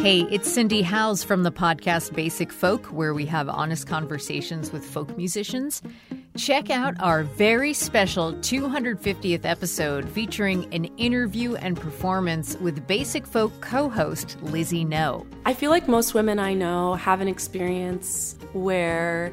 Hey, it's Cindy Howes from the podcast Basic Folk, where we have honest conversations with folk musicians. Check out our very special 250th episode featuring an interview and performance with Basic Folk co host Lizzie No. I feel like most women I know have an experience where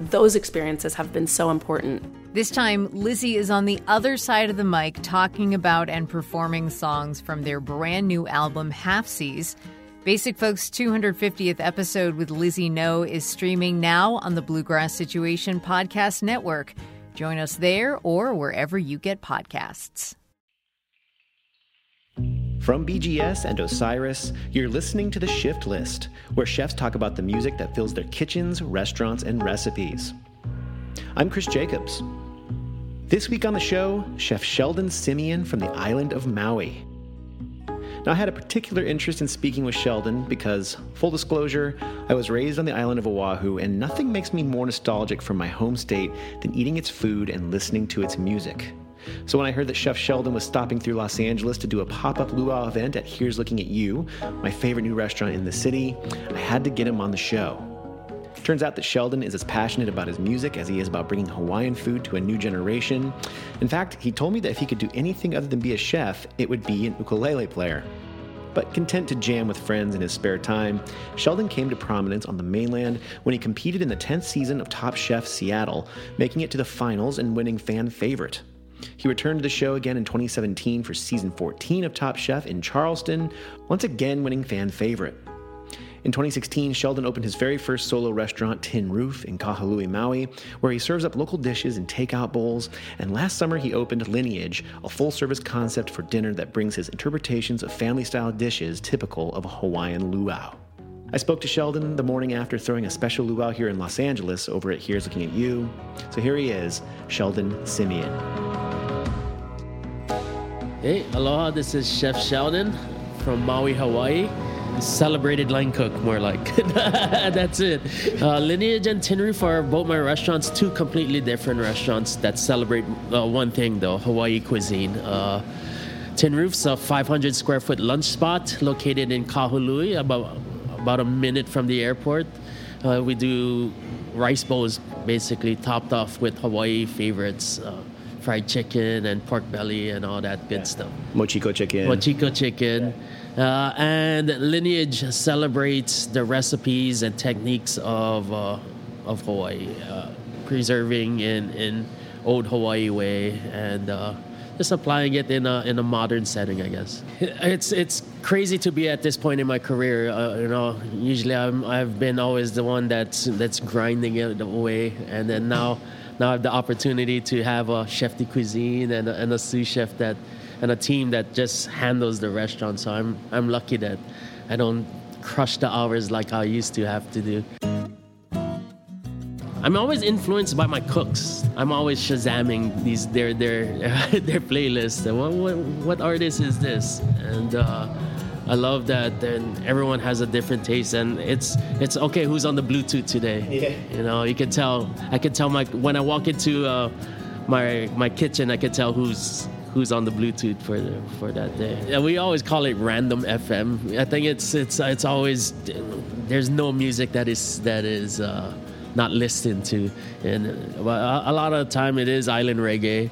those experiences have been so important this time lizzie is on the other side of the mic talking about and performing songs from their brand new album Halfsies. Basic Folks 250th episode with Lizzie No is streaming now on the Bluegrass Situation Podcast Network. Join us there or wherever you get podcasts. From BGS and Osiris, you're listening to the Shift List, where chefs talk about the music that fills their kitchens, restaurants, and recipes. I'm Chris Jacobs. This week on the show, Chef Sheldon Simeon from the island of Maui. Now, I had a particular interest in speaking with Sheldon because, full disclosure, I was raised on the island of Oahu, and nothing makes me more nostalgic for my home state than eating its food and listening to its music. So when I heard that Chef Sheldon was stopping through Los Angeles to do a pop-up luau event at Here's Looking at You, my favorite new restaurant in the city, I had to get him on the show. Turns out that Sheldon is as passionate about his music as he is about bringing Hawaiian food to a new generation. In fact, he told me that if he could do anything other than be a chef, it would be an ukulele player. But content to jam with friends in his spare time, Sheldon came to prominence on the mainland when he competed in the 10th season of Top Chef Seattle, making it to the finals and winning fan favorite. He returned to the show again in 2017 for season 14 of Top Chef in Charleston, once again winning fan favorite. In 2016, Sheldon opened his very first solo restaurant, Tin Roof, in Kahului, Maui, where he serves up local dishes in takeout bowls. And last summer, he opened Lineage, a full service concept for dinner that brings his interpretations of family style dishes typical of a Hawaiian luau. I spoke to Sheldon the morning after throwing a special luau here in Los Angeles over at Here's Looking at You. So here he is, Sheldon Simeon. Hey, aloha, this is Chef Sheldon from Maui, Hawaii celebrated line cook, more like. That's it. Uh, Lineage and Roof are both my restaurants, two completely different restaurants that celebrate uh, one thing, though Hawaii cuisine. Uh, Tin Roof's a 500 square foot lunch spot located in Kahului, about, about a minute from the airport. Uh, we do rice bowls, basically topped off with Hawaii favorites uh, fried chicken and pork belly and all that good yeah. stuff. Mochiko chicken. Mochiko chicken. Uh, and Lineage celebrates the recipes and techniques of, uh, of Hawaii, uh, preserving in, in old Hawaii way and uh, just applying it in a, in a modern setting, I guess. It's, it's crazy to be at this point in my career. Uh, you know, usually I'm, I've been always the one that's, that's grinding it away, and then now, now I have the opportunity to have a chef de cuisine and a, and a sous chef that and a team that just handles the restaurant. So I'm I'm lucky that I don't crush the hours like I used to have to do. I'm always influenced by my cooks. I'm always shazamming these their their their playlists. What, what what artist is this? And uh, I love that. Then everyone has a different taste, and it's it's okay. Who's on the Bluetooth today? Yeah. You know, you can tell. I can tell my when I walk into uh, my my kitchen, I can tell who's who's on the Bluetooth for the, for that day. Yeah, we always call it random FM. I think it's it's it's always there's no music that is that is uh, not listened to, and uh, a, lot of the time it is island reggae.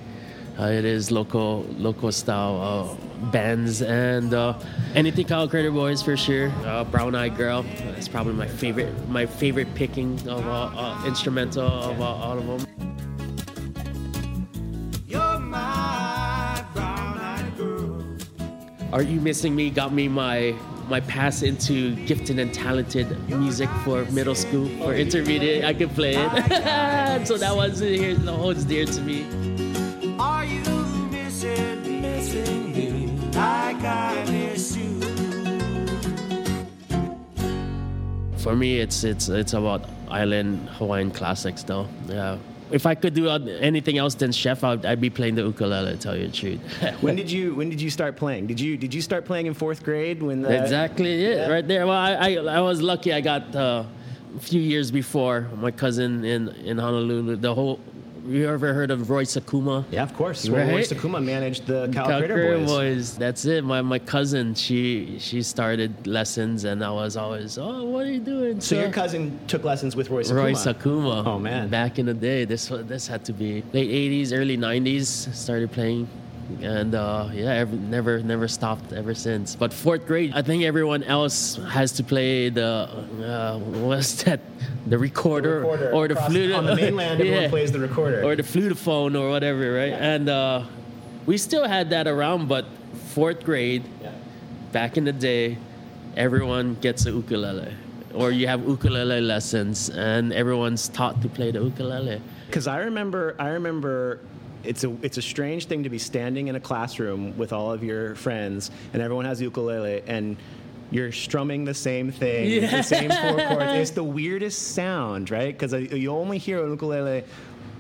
Uh, it is local local style uh, bands and uh, anything Ka'au Crater Boys for sure. Uh, Brown Eyed Girl is probably my favorite my favorite picking of uh, instrumental of all of them. Are You Missing Me got me my my pass into gifted and talented music for middle school or intermediate. I could play it. so that was here holds dear to me. For me, it's it's it's about island Hawaiian classics, though. Yeah. If I could do anything else than chef, I'd, I'd be playing the ukulele. To tell you the truth. when did you When did you start playing? Did you Did you start playing in fourth grade? When the, exactly it yeah. right there. Well, I, I, I was lucky. I got uh, a few years before my cousin in in Honolulu. The whole you ever heard of Roy Sakuma? Yeah, of course. Right? Roy Sakuma managed the Ka'au, Ka'au Crater Boys. Boys. That's it. My my cousin, she she started lessons, and I was always, oh, what are you doing? So, so your cousin took lessons with Roy Sakuma. Roy Sakuma. Oh man. Back in the day, this this had to be late '80s, early '90s. Started playing and uh, yeah, every, never never stopped ever since. But fourth grade, I think everyone else has to play the uh, what's that? The recorder, the recorder or the flute on the mainland. Everyone yeah. plays the recorder or the flutophone or whatever, right? Yeah. And uh, we still had that around, but fourth grade, yeah. back in the day, everyone gets a ukulele. Or you have ukulele lessons, and everyone's taught to play the ukulele. Because I remember, I remember it's a it's a strange thing to be standing in a classroom with all of your friends and everyone has ukulele and you're strumming the same thing, yeah. the same four chords. It's the weirdest sound, right? Because you only hear a ukulele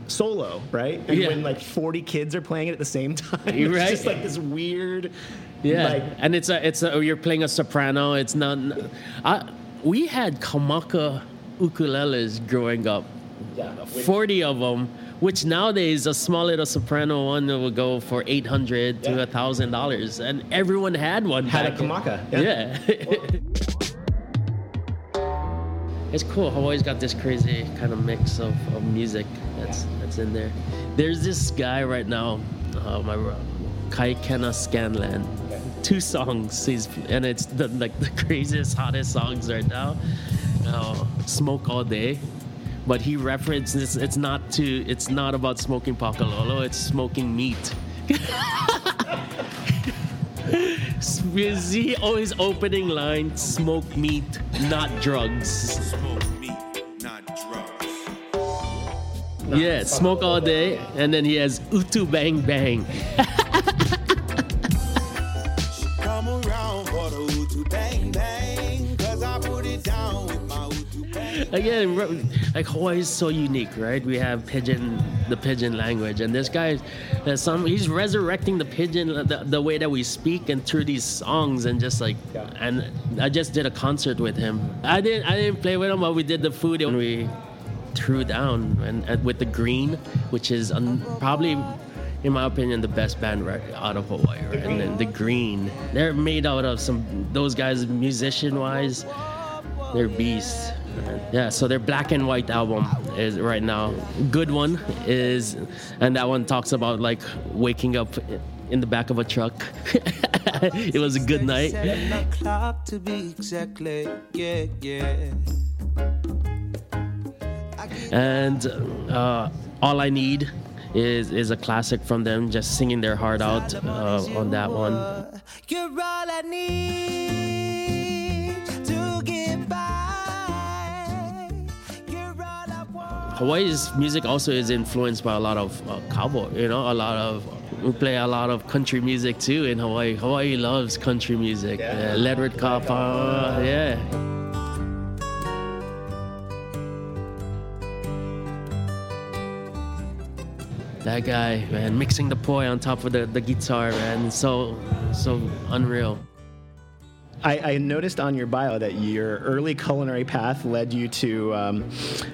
solo, right? And yeah. when like 40 kids are playing it at the same time, it's right? just like this weird. Yeah, like, and it's a it's a oh, you're playing a soprano. It's not. I, we had kamaka ukuleles growing up. Yeah, 40 of them which nowadays a small little soprano one will go for eight hundred yeah. to a thousand dollars, and everyone had one. Had a kamaka. Yeah. yeah. it's cool. Hawaii's got this crazy kind of mix of, of music that's that's in there. There's this guy right now, uh, my Ka'ikena Scanlan. Two songs, he's, and it's the, like the craziest, hottest songs right now. Uh, Smoke All Day but he references it's not to it's not about smoking pakalolo it's smoking meat. He always opening line smoke meat not drugs? Smoke meat not drugs. Yeah smoke all day and then he has utu bang bang again, like Hawaii is so unique, right? We have pidgin, the pidgin language, and this guy, some he's resurrecting the pidgin, the, the, way that we speak, and through these songs, and just like, yeah. and I just did a concert with him. I didn't, I didn't play with him, but we did the food, and we threw down, and, and with the green, which is un, probably in my opinion, the best band right out of Hawaii. Right? And then the Green, they're made out of some those guys musician wise, they're beasts. Yeah, so their black and white album is right now. Good one is, and that one talks about like waking up in the back of a truck. it was a good night. to be exactly yeah yeah And uh, all I need is is a classic from them, just singing their heart out uh, on that one. Hawaii's music also is influenced by a lot of uh, cowboy. You know, a lot of we play a lot of country music too in Hawaii. Hawaii loves country music. Yeah. Uh, Ledward Kaapana, yeah. That guy, man, mixing the poi on top of the, the guitar, man, so so unreal. I, I, noticed on your bio that your early culinary path led you to um,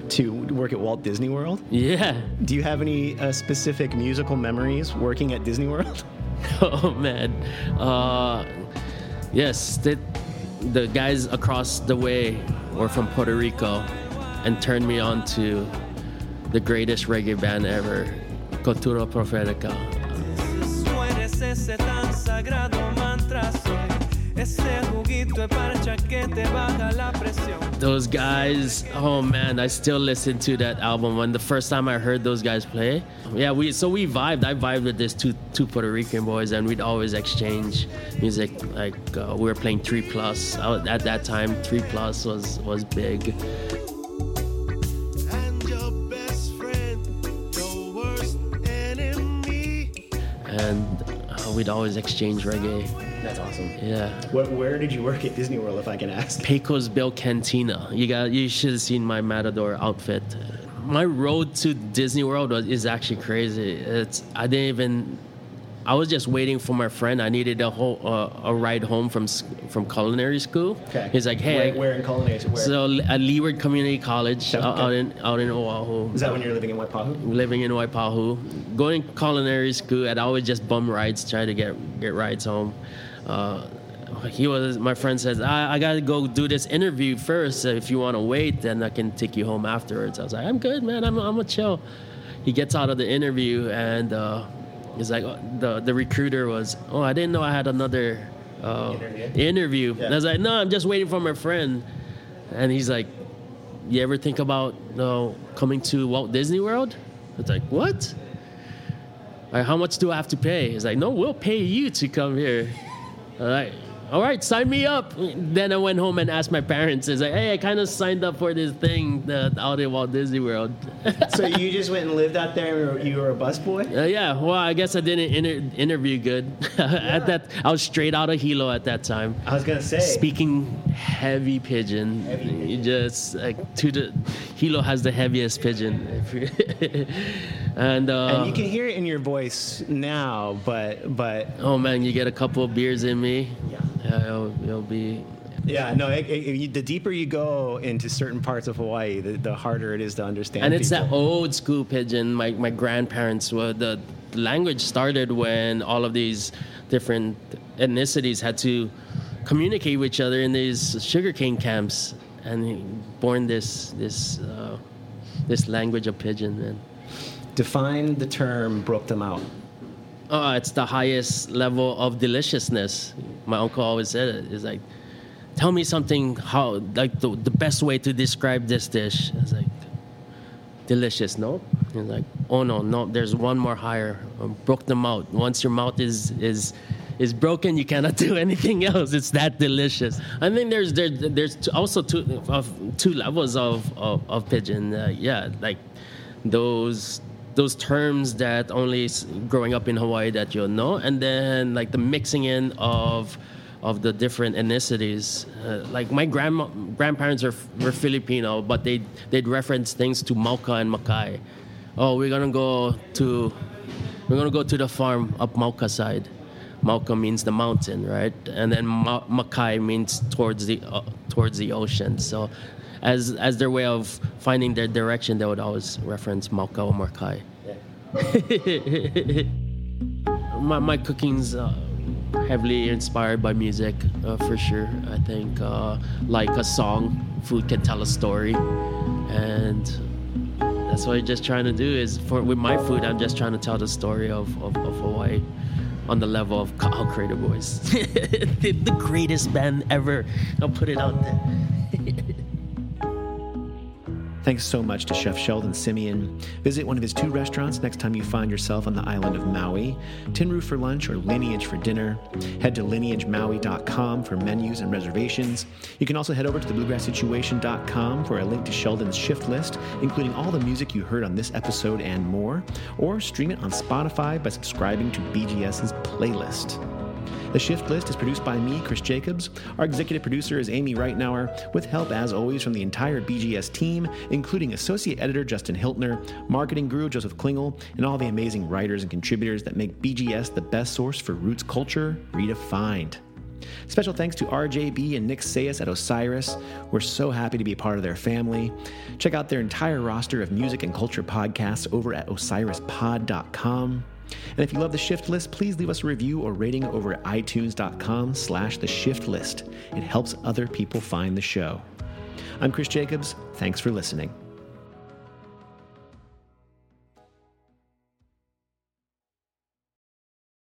to work at Walt Disney World. Yeah. Do you have any uh, specific musical memories working at Disney World? oh man, uh, yes. The, the guys across the way were from Puerto Rico, and turned me on to the greatest reggae band ever, Cultura Profetica. Those guys, oh man, I still listen to that album. When the first time I heard those guys play, yeah, we so we vibed. I vibed with these two two Puerto Rican boys, and we'd always exchange music. Like uh, we were playing three plus at that time. Three plus was was big. We'd always exchange reggae That's awesome. Yeah. What, where did you work at Disney World, if I can ask? Pecos Bill Cantina. You got you should have seen my Matador outfit. My road to Disney World was, is actually crazy. It's I didn't even. I was just waiting for my friend. I needed a whole uh, a ride home from from culinary school. Okay. He's like, hey. Where, where in culinary? Where? So at Leeward Community College Okay. out, out in out in Oahu. is that when you're living in Waipahu? living in Waipahu, going culinary school, I'd always just bum rides, try to get get rides home. Uh, he was my friend says I, I gotta go do this interview first. If you want to wait, then I can take you home afterwards. I was like, I'm good, man. I'm I'm a chill. He gets out of the interview and uh, he's like, oh, the the recruiter was, oh, I didn't know I had another uh, Interview? interview. Yeah. And I was like, no, I'm just waiting for my friend. And he's like, you ever think about uh, coming to Walt Disney World? It's like, what? Like, how much do I have to pay? He's like, no, we'll pay you to come here. I'm like, all right, sign me up. Then I went home and asked my parents. It's like, hey, I kind of signed up for this thing uh, out in Walt Disney World. so you just went and lived out there and you were a busboy? Uh, yeah, well, I guess I didn't inter- interview good. at that, I was straight out of Hilo at that time. I was going to say. Speaking heavy pidgin, Heavy pidgin. you just like to the Hilo has the heaviest pidgin, and uh, and you can hear it in your voice now, but but oh man, you get a couple of beers in me, Yeah. yeah, it'll, it'll be yeah, no. It, it, the deeper you go into certain parts of Hawaii, the, the harder it is to understand. and it's that old school pidgin. My my grandparents were the language started when all of these different ethnicities had to communicate with each other in these sugarcane camps, and born this this uh, this language of pidgin, man. Define the term "broke the mouth." Oh, it's the highest level of deliciousness. My uncle always said it. It's like, tell me something how like the, the best way to describe this dish. It's like delicious, no? He's like, oh no, no, there's one more higher. Um, broke the mouth. Once your mouth is is is broken, you cannot do anything else. It's that delicious. I think there's there, there's also two of two levels of of, of pidgin. Uh, yeah, like those those terms that only growing up in Hawaii that you'll know, and then like the mixing in of of the different ethnicities. Uh, like my grandma, grandparents are, were Filipino, but they they'd reference things to Mauka and Makai. Oh, we're gonna go to we're gonna go to the farm up Mauka side. Mauka means the mountain, right? And then Ma- Makai means towards the uh, towards the ocean. So, as as their way of finding their direction, they would always reference Mauka or Makai. my my cooking's uh, heavily inspired by music, uh, for sure. I think uh, like a song, food can tell a story, and that's what I'm just trying to do. Is for with my food, I'm just trying to tell the story of of, of Hawaii. On the level of Ka'au Crater Boys, the greatest band ever. I'll put it out there. Thanks so much to Chef Sheldon Simeon. Visit one of his two restaurants next time you find yourself on the island of Maui Tin Roof for lunch or Lineage for dinner. Head to lineagemaui.com for menus and reservations. You can also head over to thebluegrasssituation.com for a link to Sheldon's shift list, including all the music you heard on this episode and more, or stream it on Spotify by subscribing to BGS's playlist. The Shift List is produced by me, Chris Jacobs. Our executive producer is Amy Reitnouer, with help, as always, from the entire BGS team, including associate editor Justin Hiltner, marketing guru Joseph Klingel, and all the amazing writers and contributors that make BGS the best source for roots culture redefined. Special thanks to RJB and Nick Sayas at Osiris. We're so happy to be part of their family. Check out their entire roster of music and culture podcasts over at osirispod.com. And if you love the Shift List, please leave us a review or rating over at itunes.com slash the Shift List. It helps other people find the show. I'm Chris Jacobs. Thanks for listening.